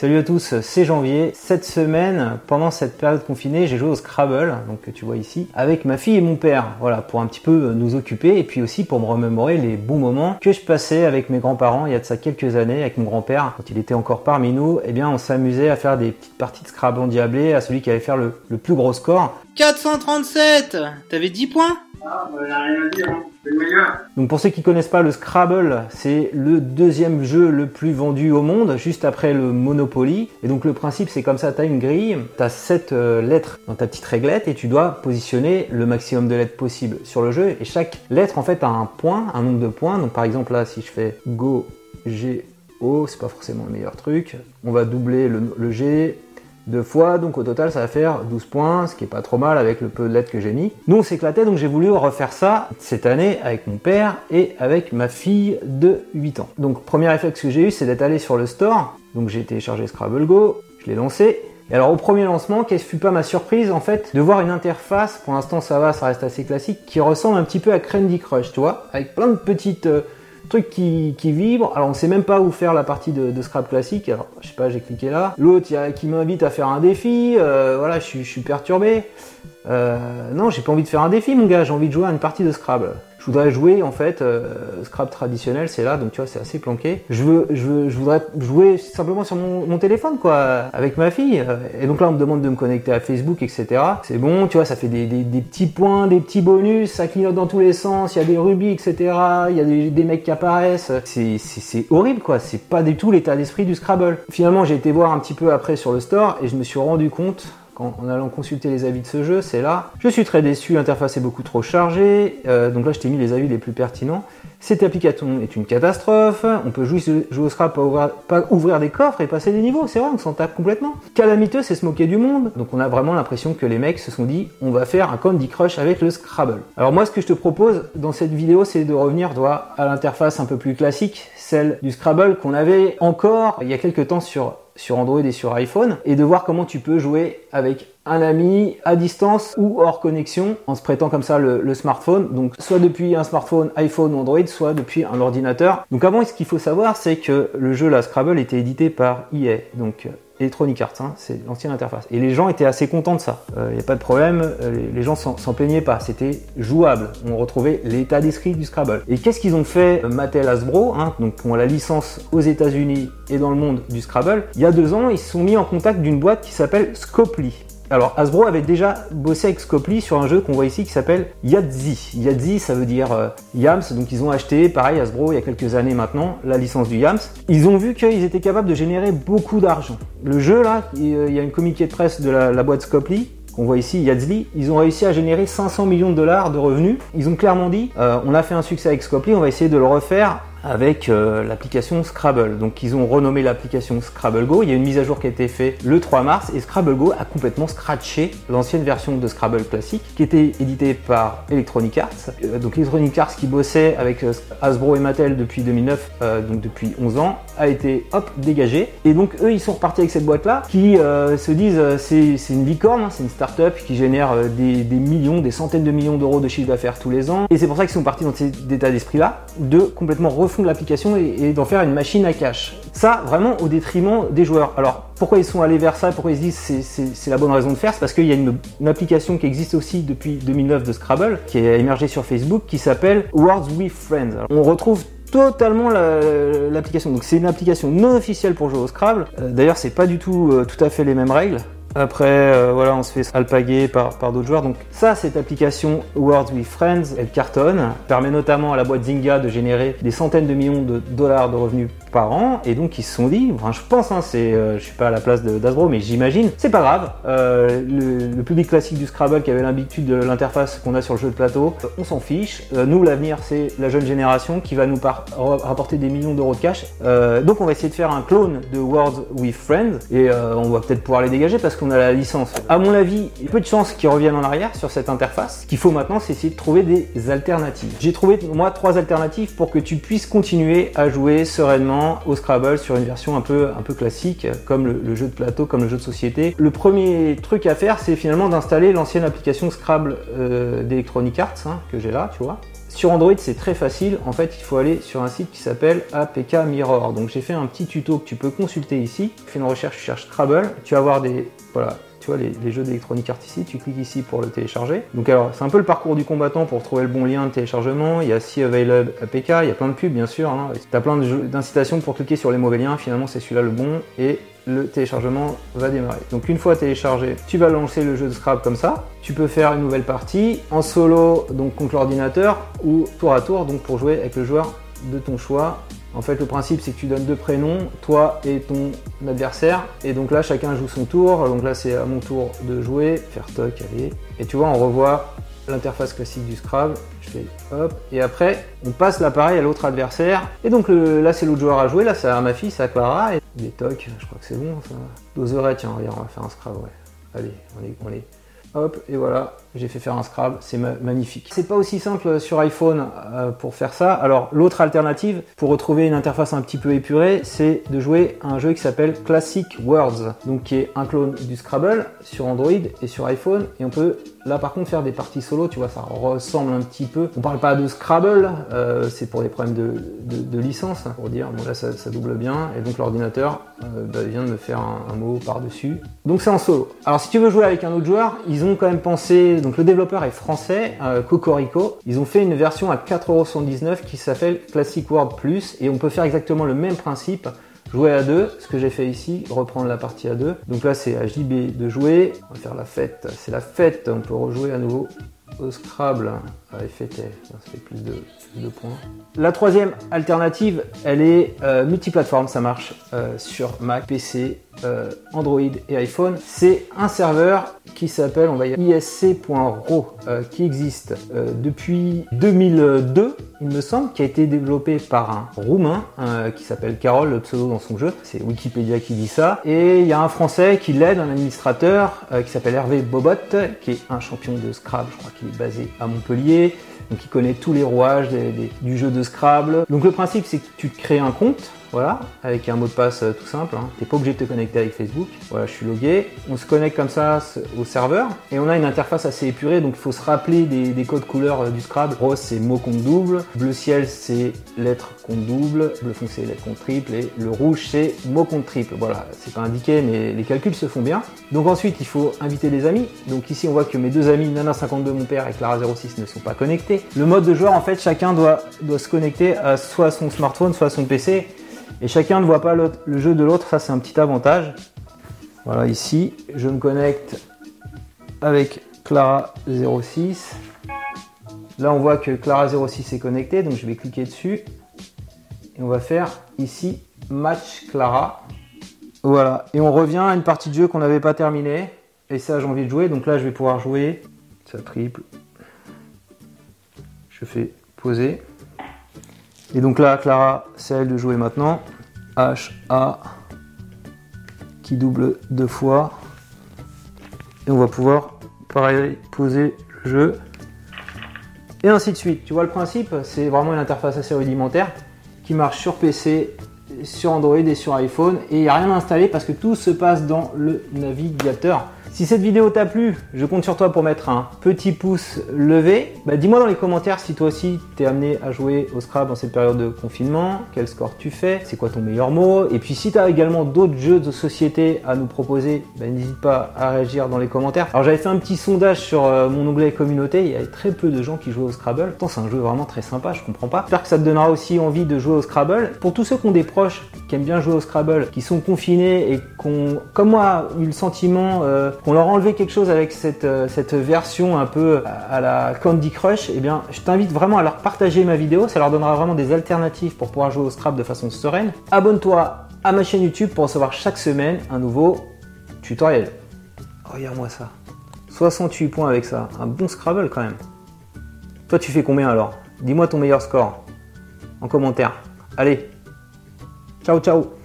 Salut à tous, c'est Janvier. Cette semaine, pendant cette période confinée, j'ai joué au Scrabble, donc que tu vois ici, avec ma fille et mon père. Voilà, pour un petit peu nous occuper et puis aussi pour me remémorer les bons moments que je passais avec mes grands-parents il y a de ça quelques années, avec mon grand-père, quand il était encore parmi nous. Eh bien, on s'amusait à faire des petites parties de Scrabble endiablé à celui qui allait faire le, le plus gros score. 437 T'avais 10 points? Ah, bah, y a rien à dire, hein. C'est le. Donc pour ceux qui connaissent pas le Scrabble, c'est le deuxième jeu le plus vendu au monde, juste après le Monopoly. Et donc le principe c'est comme ça, tu as une grille, tu as 7 lettres dans ta petite réglette et tu dois positionner le maximum de lettres possible sur le jeu. Et chaque lettre en fait a un point, un nombre de points. Donc par exemple là si je fais Go, G, O, c'est pas forcément le meilleur truc. On va doubler le, le G, deux fois, donc au total ça va faire 12 points, ce qui est pas trop mal avec le peu de lettres que j'ai mis. Nous on s'éclatait donc j'ai voulu refaire ça cette année avec mon père et avec ma fille de 8 ans. Donc premier réflexe que j'ai eu c'est d'être allé sur le store, donc j'ai téléchargé Scrabble Go, je l'ai lancé. Et alors au premier lancement, quelle fut pas ma surprise en fait de voir une interface, pour l'instant ça va, ça reste assez classique, qui ressemble un petit peu à Candy Crush, tu vois, avec plein de petites... euh, truc qui, vibre. Alors on sait même pas où faire la partie de, de Scrabble classique. Alors je sais pas, j'ai cliqué là. L'autre qui m'invite à faire un défi. Euh, voilà, je, suis- je suis perturbé. Euh, non, j'ai pas envie de faire un défi, mon gars. J'ai envie de jouer à une partie de Scrabble. Je voudrais jouer en fait euh, Scrabble traditionnel, c'est là, donc tu vois, c'est assez planqué. Je veux, je veux, je voudrais jouer simplement sur mon, mon téléphone, quoi, avec ma fille. Euh, Et donc là, on me demande de me connecter à Facebook, etc. C'est bon, tu vois, ça fait des, des- des petits points, des petits bonus, ça clignote dans tous les sens. Il y a des rubis, etc. Il y a des, des mecs qui apparaissent. C'est horrible, quoi. C'est pas du tout l'état d'esprit du Scrabble. Finalement, j'ai été voir un petit peu après sur le store et je me suis rendu compte en, allant consulter les avis de ce jeu, c'est là. Je suis très déçu, l'interface est beaucoup trop chargée. Euh, donc là, je t'ai mis les avis les plus pertinents. Cette application est une catastrophe. On peut jouer, au ouvrir, pas ouvrir des coffres et passer des niveaux. C'est vrai, on s'en tape complètement. Calamiteux, c'est se moquer du monde. Donc on a vraiment l'impression que les mecs se sont dit, on va faire un Candy Crush avec le Scrabble. Alors moi, ce que je te propose dans cette vidéo, c'est de revenir, toi, à l'interface un peu plus classique, celle du Scrabble qu'on avait encore il y a quelques temps sur sur Android et sur iPhone et de voir comment tu peux jouer avec un ami à distance ou hors connexion en se prêtant comme ça le, smartphone. Donc soit depuis un smartphone iPhone ou Android, soit depuis un ordinateur. Donc avant, ce qu'il faut savoir, c'est que le jeu la Scrabble était édité par EA, donc Electronic Arts, hein, c'est l'ancienne interface. Et les gens étaient assez contents de ça. Il n'y a pas de problème, euh, les, gens s'en s'en plaignaient pas. C'était jouable. On retrouvait l'état d'esprit du Scrabble. Et qu'est-ce qu'ils ont fait euh, Mattel Hasbro, hein, donc qui ont la licence aux États-Unis et dans le monde du Scrabble Il y a deux ans, ils se sont mis en contact d'une boîte qui s'appelle Scopely. Alors Hasbro avait déjà bossé avec Scopely sur un jeu qu'on voit ici qui s'appelle Yahtzee. Yahtzee ça veut dire euh, Yams, donc ils ont acheté, pareil Hasbro il y a quelques années maintenant, la licence du Yams. Ils ont vu qu'ils étaient capables de générer beaucoup d'argent. Le jeu là, il il y a une communiqué de presse de la, boîte Scopely qu'on voit ici, Yahtzee, ils ont réussi à générer 500 millions de dollars de revenus. Ils ont clairement dit, euh, on a fait un succès avec Scopely, on va essayer de le refaire avec euh, l'application Scrabble. Donc ils ont renommé l'application Scrabble Go. Il y a une mise à jour qui a été faite le 3 mars et Scrabble Go a complètement scratché l'ancienne version de Scrabble classique qui était éditée par Electronic Arts. Euh, donc Electronic Arts qui bossait avec euh, Hasbro et Mattel depuis 2009, euh, donc depuis 11 ans, été hop dégagé. Et donc eux ils sont repartis avec cette boîte là qui euh, se disent euh, c'est une licorne, hein, c'est une start-up qui génère euh, des, millions, des centaines de millions d'euros de chiffre d'affaires tous les ans. Et c'est pour ça qu'ils sont partis dans cet état d'esprit là de complètement refondre l'application et, d'en faire une machine à cash. Ça vraiment au détriment des joueurs. Alors pourquoi ils sont allés vers ça? Pourquoi ils se disent c'est la bonne raison de faire? C'est parce qu'il y a une, application qui existe aussi depuis 2009 de Scrabble qui a émergé sur Facebook qui s'appelle Words with Friends. On retrouve totalement la- l'application. Donc c'est une application non officielle pour jouer au Scrabble. Euh, D'ailleurs c'est pas du tout euh, tout à fait les mêmes règles. Après, euh, voilà, on se fait alpaguer par, par d'autres joueurs. Donc ça, cette application Words with Friends, elle cartonne, permet notamment à la boîte Zynga de générer des centaines de millions de dollars de revenus par an. Et donc ils se sont dit, enfin, je pense, hein, c'est, euh, je suis pas à la place d'Asbro, mais j'imagine, c'est pas grave. Euh, le, public classique du Scrabble qui avait l'habitude de l'interface qu'on a sur le jeu de plateau, euh, on s'en fiche. Nous, l'avenir, c'est la jeune génération qui va nous rapporter des millions d'euros de cash. Donc on va essayer de faire un clone de Words with Friends et on va peut-être pouvoir les dégager parce qu'on a la licence. À mon avis, il y a peu de chances qu'ils reviennent en arrière sur cette interface. Ce qu'il faut maintenant, c'est essayer de trouver des alternatives. J'ai trouvé, moi, trois alternatives pour que tu puisses continuer à jouer sereinement au Scrabble sur une version un peu, un peu classique, comme le, jeu de plateau, comme le jeu de société. Le premier truc à faire, c'est finalement d'installer l'ancienne application Scrabble euh, d'Electronic Arts, hein, que j'ai là, tu vois. Sur Android, c'est très facile. En fait, il faut aller sur un site qui s'appelle APK Mirror. Donc, j'ai fait un petit tuto que tu peux consulter ici. Fais une recherche, tu cherches Scrabble. Tu vas voir des, voilà, tu vois les, jeux d'électronique Arts ici, tu cliques ici pour le télécharger. Donc alors c'est un peu le parcours du combattant pour trouver le bon lien de téléchargement. Il y a si available APK, il y a plein de pubs bien sûr. Hein. Tu as plein d'incitations pour cliquer sur les mauvais liens. Finalement c'est celui-là le bon et le téléchargement va démarrer. Donc une fois téléchargé, tu vas lancer le jeu de Scrabble comme ça. Tu peux faire une nouvelle partie en solo donc contre l'ordinateur ou tour à tour donc pour jouer avec le joueur de ton choix en fait, le principe, c'est que tu donnes deux prénoms, toi et ton adversaire. Et donc là, chacun joue son tour. Donc là, c'est à mon tour de jouer, faire toc, allez. Et tu vois, on revoit l'interface classique du Scrabble. Je fais hop. Et après, on passe l'appareil à l'autre adversaire. Et donc là, c'est l'autre joueur à jouer. Là, c'est à ma fille, c'est à Clara. Et des toc, je crois que c'est bon. Ça. Doseret, tiens, regarde, on va faire un Scrabble, ouais. Allez, on est, on est Hop, et voilà, j'ai fait faire un Scrabble, c'est magnifique. C'est pas aussi simple sur iPhone euh, pour faire ça. Alors, l'autre alternative, pour retrouver une interface un petit peu épurée, c'est de jouer à un jeu qui s'appelle Classic Words, donc qui est un clone du Scrabble sur Android et sur iPhone. Et on peut là par contre faire des parties solo, tu vois, ça ressemble un petit peu. On parle pas de Scrabble, euh, c'est pour des problèmes de, licence, hein, pour dire, bon là ça, double bien, et donc l'ordinateur euh, bah, vient de me faire un, mot par-dessus. Donc c'est en solo. Alors si tu veux jouer avec un autre joueur, ils ont quand même pensé, donc le développeur est français, euh, Cocorico, ils ont fait une version à 4,79€ qui s'appelle Classic World Plus, et on peut faire exactement le même principe jouer à deux, ce que j'ai fait ici, reprendre la partie à deux. Donc là c'est à JB de jouer, on va faire la fête, c'est la fête, on peut rejouer à nouveau au Scrabble. Ah, ça fait plus de, points. La troisième alternative, elle est euh, multiplateforme, ça marche euh, sur Mac, PC, euh, Android et iPhone. C'est un serveur qui s'appelle, on va dire, isc.ro, qui existe depuis 2002, il me semble, qui a été développé par un Roumain qui s'appelle Carole, le pseudo dans son jeu. C'est Wikipédia qui dit ça. Et il y a un Français qui l'aide, un administrateur qui s'appelle Hervé Bobot, qui est un champion de Scrabble, je crois qu'il basé à Montpellier donc il connaît tous les rouages du jeu de Scrabble. Donc le principe c'est que tu te crées un compte, voilà, avec un mot de passe euh, tout simple. Hein. T'es pas obligé de te connecter avec Facebook. Voilà, je suis logué. On se connecte comme ça au serveur et on a une interface assez épurée. Donc il faut se rappeler des, codes couleurs euh, du Scrabble. Rose c'est mot compte double, bleu ciel c'est lettre compte double, bleu foncé lettre compte triple et le rouge c'est mot compte triple. Voilà, c'est pas indiqué mais les calculs se font bien. Donc ensuite il faut inviter des amis. Donc ici on voit que mes deux amis Nana52 mon père et Clara06 ne sont pas connectés. Le mode de joueur en fait chacun doit, doit se connecter à soit son smartphone soit son PC et chacun ne voit pas le jeu de l'autre, ça c'est un petit avantage. Voilà, ici, je me connecte avec Clara06. Là, on voit que Clara06 est connecté, donc je vais cliquer dessus. Et on va faire ici Match Clara. Voilà, et on revient à une partie de jeu qu'on n'avait pas terminée. Et ça, j'ai envie de jouer, donc là, je vais pouvoir jouer. Ça triple. Je fais poser. Et donc là, Clara, c'est elle de jouer maintenant. H, A, qui double deux fois. Et on va pouvoir, pareil, poser le jeu. Et ainsi de suite. Tu vois le principe C'est vraiment une interface assez rudimentaire qui marche sur PC, sur Android et sur iPhone. Et il n'y a rien à installer parce que tout se passe dans le navigateur. Si cette vidéo t'a plu, je compte sur toi pour mettre un petit pouce levé. Bah, dis-moi dans les commentaires si toi aussi t'es amené à jouer au Scrabble dans cette période de confinement, quel score tu fais, c'est quoi ton meilleur mot? Et puis si tu as également d'autres jeux de société à nous proposer, bah, n'hésite pas à réagir dans les commentaires. Alors j'avais fait un petit sondage sur euh, mon onglet communauté, il y avait très peu de gens qui jouaient au Scrabble. Pourtant c'est un jeu vraiment très sympa, je comprends pas. J'espère que ça te donnera aussi envie de jouer au Scrabble. Pour tous ceux qui ont des proches qui aiment bien jouer au Scrabble, qui sont confinés et qui ont, comme moi, eu le sentiment euh, qu'on leur a enlevé quelque chose avec cette, euh, cette version un peu à la Candy Crush, eh bien, je t'invite vraiment à leur partager ma vidéo. Ça leur donnera vraiment des alternatives pour pouvoir jouer au Scrabble de façon sereine. Abonne-toi à ma chaîne YouTube pour recevoir chaque semaine un nouveau tutoriel. Regarde-moi ça. 68 points avec ça. Un bon Scrabble quand même. Toi, tu fais combien alors? Dis-moi ton meilleur score en commentaire. Allez, ciao ciao